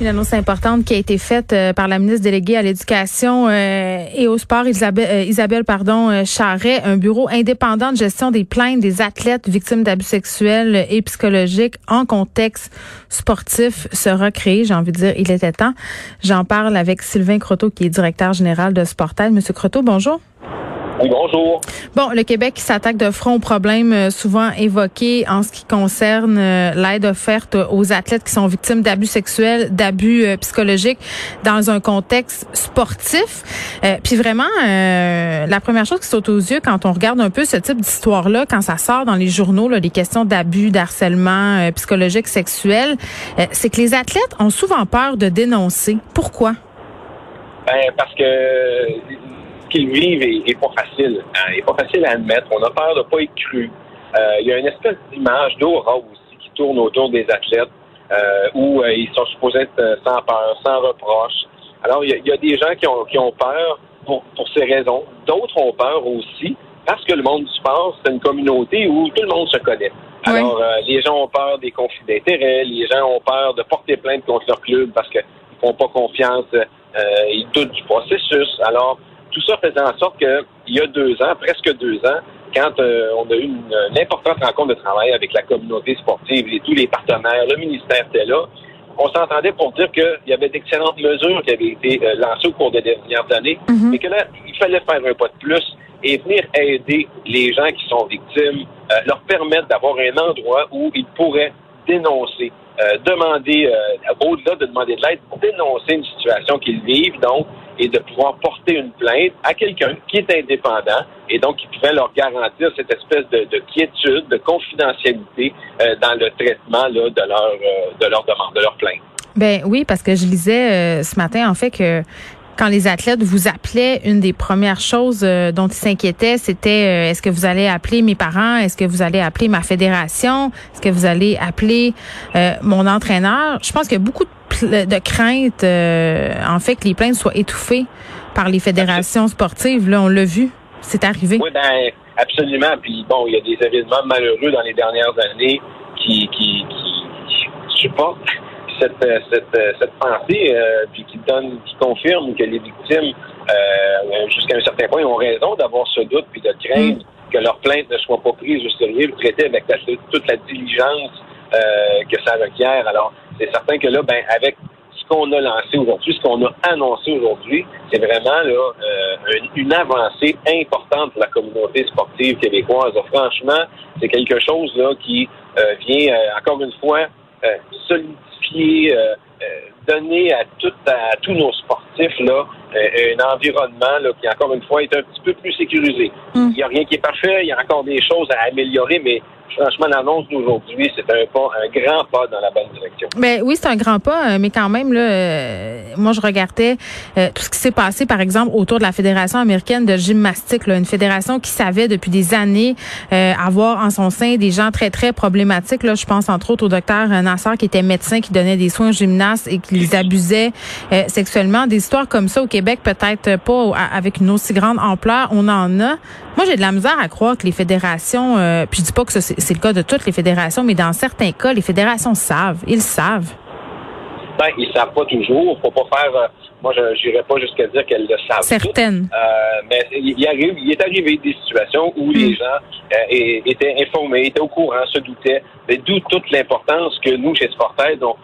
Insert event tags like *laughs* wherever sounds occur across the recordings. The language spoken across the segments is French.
Une annonce importante qui a été faite euh, par la ministre déléguée à l'éducation euh, et au sport, Isabelle, euh, Isabelle pardon, Charret, un bureau indépendant de gestion des plaintes des athlètes victimes d'abus sexuels et psychologiques en contexte sportif sera créé. J'ai envie de dire, il était temps. J'en parle avec Sylvain Croteau, qui est directeur général de Sportel. Monsieur Croteau, bonjour bonjour. Bon, le Québec s'attaque de front aux problèmes euh, souvent évoqués en ce qui concerne euh, l'aide offerte aux athlètes qui sont victimes d'abus sexuels, d'abus euh, psychologiques dans un contexte sportif. puis vraiment, la première chose qui saute aux yeux quand on regarde un peu ce type d'histoire-là, quand ça sort dans les journaux, là, les questions d'abus, d'harcèlement psychologique, sexuel, c'est que les athlètes ont souvent peur de dénoncer. Pourquoi? Ben, parce que qu'ils vivent est, pas facile. Hein, est pas facile à admettre. On a peur de pas être cru. Euh, il y a une espèce d'image d'aura aussi qui tourne autour des athlètes euh, où euh, ils sont supposés être sans peur, sans reproche. Alors, il y, a des gens qui ont, qui ont peur pour, pour ces raisons. D'autres ont peur aussi parce que le monde du sport, c'est une communauté où tout le monde se connaît. Alors, les gens ont peur des conflits d'intérêts, les gens ont peur de porter plainte contre leur club parce qu'ils font pas confiance, ils doutent du processus. Alors, tout ça faisait en sorte qu'il y a deux ans, presque deux ans, quand euh, on a eu une, importante rencontre de travail avec la communauté sportive et tous les partenaires, le ministère était là, on s'entendait pour dire qu'il y avait d'excellentes mesures qui avaient été euh, lancées au cours des dernières années, mhm. mais que là, il fallait faire un pas de plus et venir aider les gens qui sont victimes, euh, leur permettre d'avoir un endroit où ils pourraient dénoncer, demander, au-delà de demander de l'aide, dénoncer une situation qu'ils vivent, donc et de pouvoir porter une plainte à quelqu'un qui est indépendant et donc qui pourrait leur garantir cette espèce de, quiétude, de confidentialité euh, dans le traitement de leur euh, de leur demande, de leur plainte. Ben oui, parce que je lisais euh, ce matin en fait que quand les athlètes vous appelaient, une des premières choses dont ils s'inquiétaient, c'était est-ce que vous allez appeler mes parents, est-ce que vous allez appeler ma fédération, est-ce que vous allez appeler mon entraîneur? Je pense a beaucoup de *laughs* de crainte, euh, en fait, que les plaintes soient étouffées par les fédérations sportives. Là, on l'a vu. C'est arrivé. Oui, ben, absolument. Puis bon, il y a des événements malheureux dans les dernières années qui, qui, qui supportent cette, cette, cette pensée, euh, puis qui donne, qui confirme que les victimes, euh, jusqu'à un certain point, ont raison d'avoir ce doute puis de craindre mm. que leur plainte ne soit pas prise au sérieux, traitée avec toute la diligence que ça requiert. Alors, c'est certain que là, ben, avec ce qu'on a lancé aujourd'hui, ce qu'on a annoncé aujourd'hui, c'est vraiment là, euh, une, avancée importante pour la communauté sportive québécoise. Franchement, c'est quelque chose là qui euh, vient euh, encore une fois solidifier, donner à, tout, à tous nos sportifs là un environnement là, qui encore une fois est un petit peu plus sécurisé. Hum. Il n'y a rien qui est parfait, il y a encore des choses à améliorer, mais franchement, l'annonce d'aujourd'hui, c'est un pas, un grand pas dans la bonne direction. Ben oui, c'est un grand pas, euh, mais quand même, là, euh, moi, je regardais euh, tout ce qui s'est passé, par exemple, autour de la Fédération américaine de gymnastique, là, une fédération qui savait depuis des années avoir en son sein des gens très, très problématiques. Là, je pense entre autres au docteur Nassar, qui était médecin, qui donnait des soins aux gymnastes et qui les abusait sexuellement. Des histoires comme ça au Québec, peut-être pas avec une aussi grande ampleur, on en a. Moi, j'ai de la misère à croire que les fédérations, puis je dis pas que c'est c'est le cas de toutes les fédérations, mais dans certains cas, les fédérations savent. Ils savent. Ben, ils savent pas toujours. Faut pas faire. Euh, moi, je n'irais pas jusqu'à dire qu'elles le savent. Certaines. Euh, mais il, arrive, il est arrivé des situations où les hmm. gens euh, étaient informés, étaient au courant, se doutaient. D'où toute l'importance que nous, chez Sportaid, on,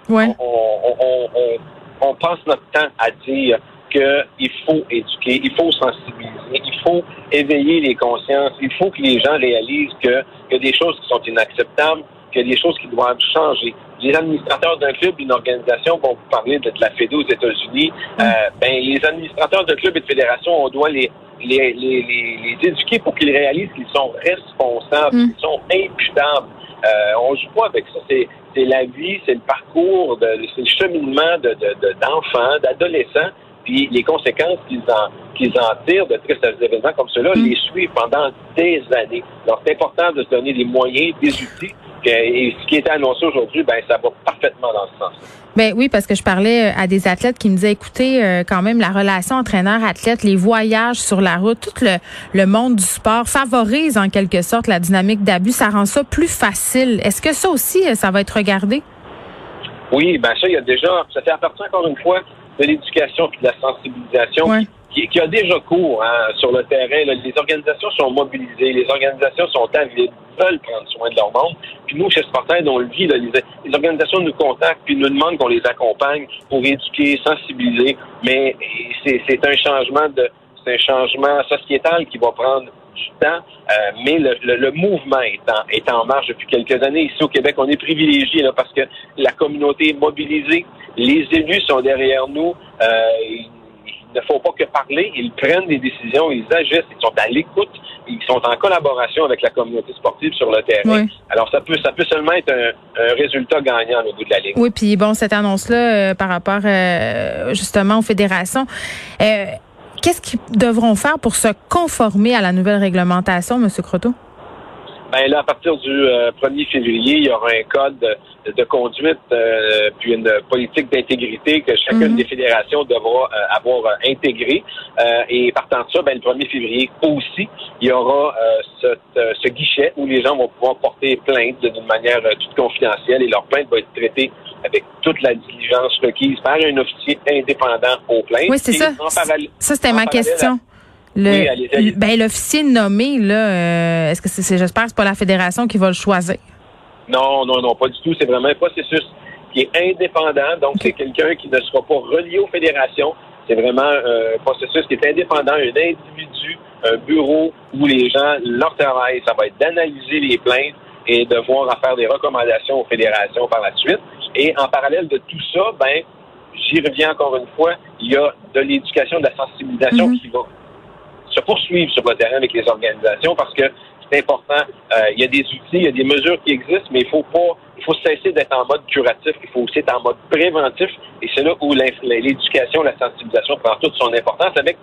on, passe notre temps à dire qu'il faut éduquer, il faut sensibiliser, il faut éveiller les consciences, il faut que les gens réalisent qu'il y a des choses qui sont inacceptables, qu'il y a des choses qui doivent changer. les administrateurs d'un club, d'une organisation, vont vous parler de, la FED aux États-Unis, euh, ben, les administrateurs de clubs et de fédérations, on doit les, les, les, les, éduquer pour qu'ils réalisent qu'ils sont responsables, qu'ils sont imputables. Euh, on joue pas avec ça. C'est, c'est la vie, c'est le parcours, de, c'est le cheminement de, de, d'enfants, d'adolescents, puis les conséquences qu'ils en, qu'ils en tirent de tristes événements comme cela mm. les suivent pendant des années. Donc, c'est important de se donner des moyens, des outils. Et ce qui est annoncé aujourd'hui, ben, ça va parfaitement dans ce sens. Ben oui, parce que je parlais euh, à des athlètes qui me disaient, écoutez, euh, quand même, la relation entraîneur-athlète, les voyages sur la route, tout le, le monde du sport favorise en quelque sorte la dynamique d'abus. Ça rend ça plus facile. Est-ce que ça aussi, euh, ça va être regardé? Oui, ben ça, il y a déjà, ça fait appartient encore une fois de l'éducation et de la sensibilisation qui, a déjà cours hein, sur le terrain. Les organisations sont mobilisées, les organisations sont avides, veulent prendre soin de leur monde. Puis nous, chez Sportaid, on le vit. les, organisations nous contactent puis nous demandent qu'on les accompagne pour éduquer, sensibiliser. Mais c'est un changement de c'est un changement sociétal qui va prendre temps, euh, mais le, mouvement est en, est en marche depuis quelques années. Ici au Québec, on est privilégié là, parce que la communauté est mobilisée, les élus sont derrière nous, euh, ne font pas que parler, ils prennent des décisions, ils agissent, ils sont à l'écoute, ils sont en collaboration avec la communauté sportive sur le terrain. Alors ça peut ça peut seulement être un, résultat gagnant au bout de la ligne. Oui, puis bon, cette annonce-là euh, par rapport euh, justement aux fédérations. Euh, qu'est-ce qu'ils devront faire pour se conformer à la nouvelle réglementation, M. Croteau? Ben là, à partir du 1er février, il y aura un code de conduite euh, puis une politique d'intégrité que chacune mhm. des fédérations devra euh, avoir euh, intégré. et partant de ça, ben, le 1er février aussi, il y aura ce, guichet où les gens vont pouvoir porter plainte d'une manière toute confidentielle et leur plainte va être traitée avec toute la diligence requise par un officier indépendant aux plaintes. Oui, c'est ça. ça, c'était ma question. Le, ben, l'officier nommé, là, est-ce que c'est, j'espère c'est pas la fédération qui va le choisir? Non, non, non, pas du tout. C'est vraiment un processus qui est indépendant. Donc, c'est quelqu'un qui ne sera pas relié aux fédérations. C'est vraiment un processus qui est indépendant, un individu, un bureau où les gens, leur travail, ça va être d'analyser les plaintes et de voir en faire des recommandations aux fédérations par la suite. Et en parallèle de tout ça, ben, j'y reviens encore une fois, il y a de l'éducation, de la sensibilisation mm-hmm. qui va se poursuivre sur le terrain avec les organisations parce que c'est important. Euh, il y a des outils, il y a des mesures qui existent, mais il faut pas, il faut cesser d'être en mode curatif. Il faut aussi être en mode préventif. Et c'est là où l'éducation, la sensibilisation prend toute son importance avec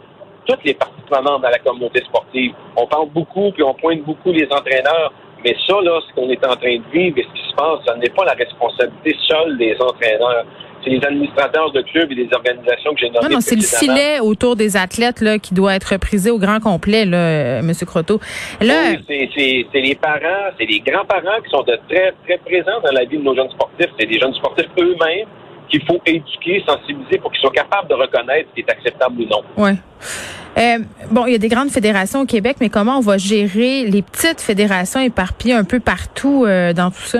toutes les parties prenantes dans la communauté sportive. On parle beaucoup, puis on pointe beaucoup les entraîneurs. Mais ça, là, ce qu'on est en train de vivre et ce qui se passe, ça n'est pas la responsabilité seule des entraîneurs c'est les administrateurs de clubs et des organisations que j'ai nommées. Non, non, c'est le filet autour des athlètes là, qui doit être prisé au grand complet, là, euh, M. Croteau. Là, oui, c'est les parents, c'est les grands-parents qui sont de très, très présents dans la vie de nos jeunes sportifs. C'est des jeunes sportifs eux-mêmes qu'il faut éduquer, sensibiliser pour qu'ils soient capables de reconnaître ce qui est acceptable ou non. Oui. Euh, bon, il y a des grandes fédérations au Québec, mais comment on va gérer les petites fédérations éparpillées un peu partout euh, dans tout ça?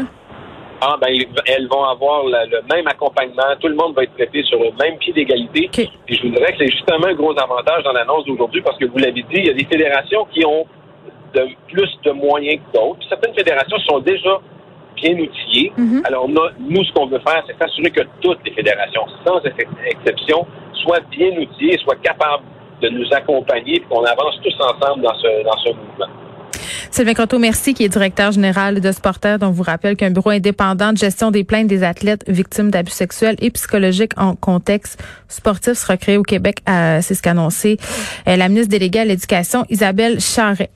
Ah, ben, elles vont avoir le, même accompagnement. Tout le monde va être traité sur le même pied d'égalité. Puis je vous dirais que c'est justement un gros avantage dans l'annonce d'aujourd'hui parce que vous l'avez dit, il y a des fédérations qui ont de, plus de moyens que d'autres. Certaines fédérations sont déjà bien outillées. Mm-hmm. Alors, nous, ce qu'on veut faire, c'est s'assurer que toutes les fédérations, sans exception, soient bien outillées, soient capables de nous accompagner et qu'on avance tous ensemble dans ce, dans ce mouvement. Sylvain Croteau, merci, qui est directeur général de Sporter, dont vous rappelle qu'un bureau indépendant de gestion des plaintes des athlètes victimes d'abus sexuels et psychologiques en contexte sportif sera créé au Québec. C'est ce qu'a annoncé euh, la ministre déléguée à l'éducation, Isabelle Charret.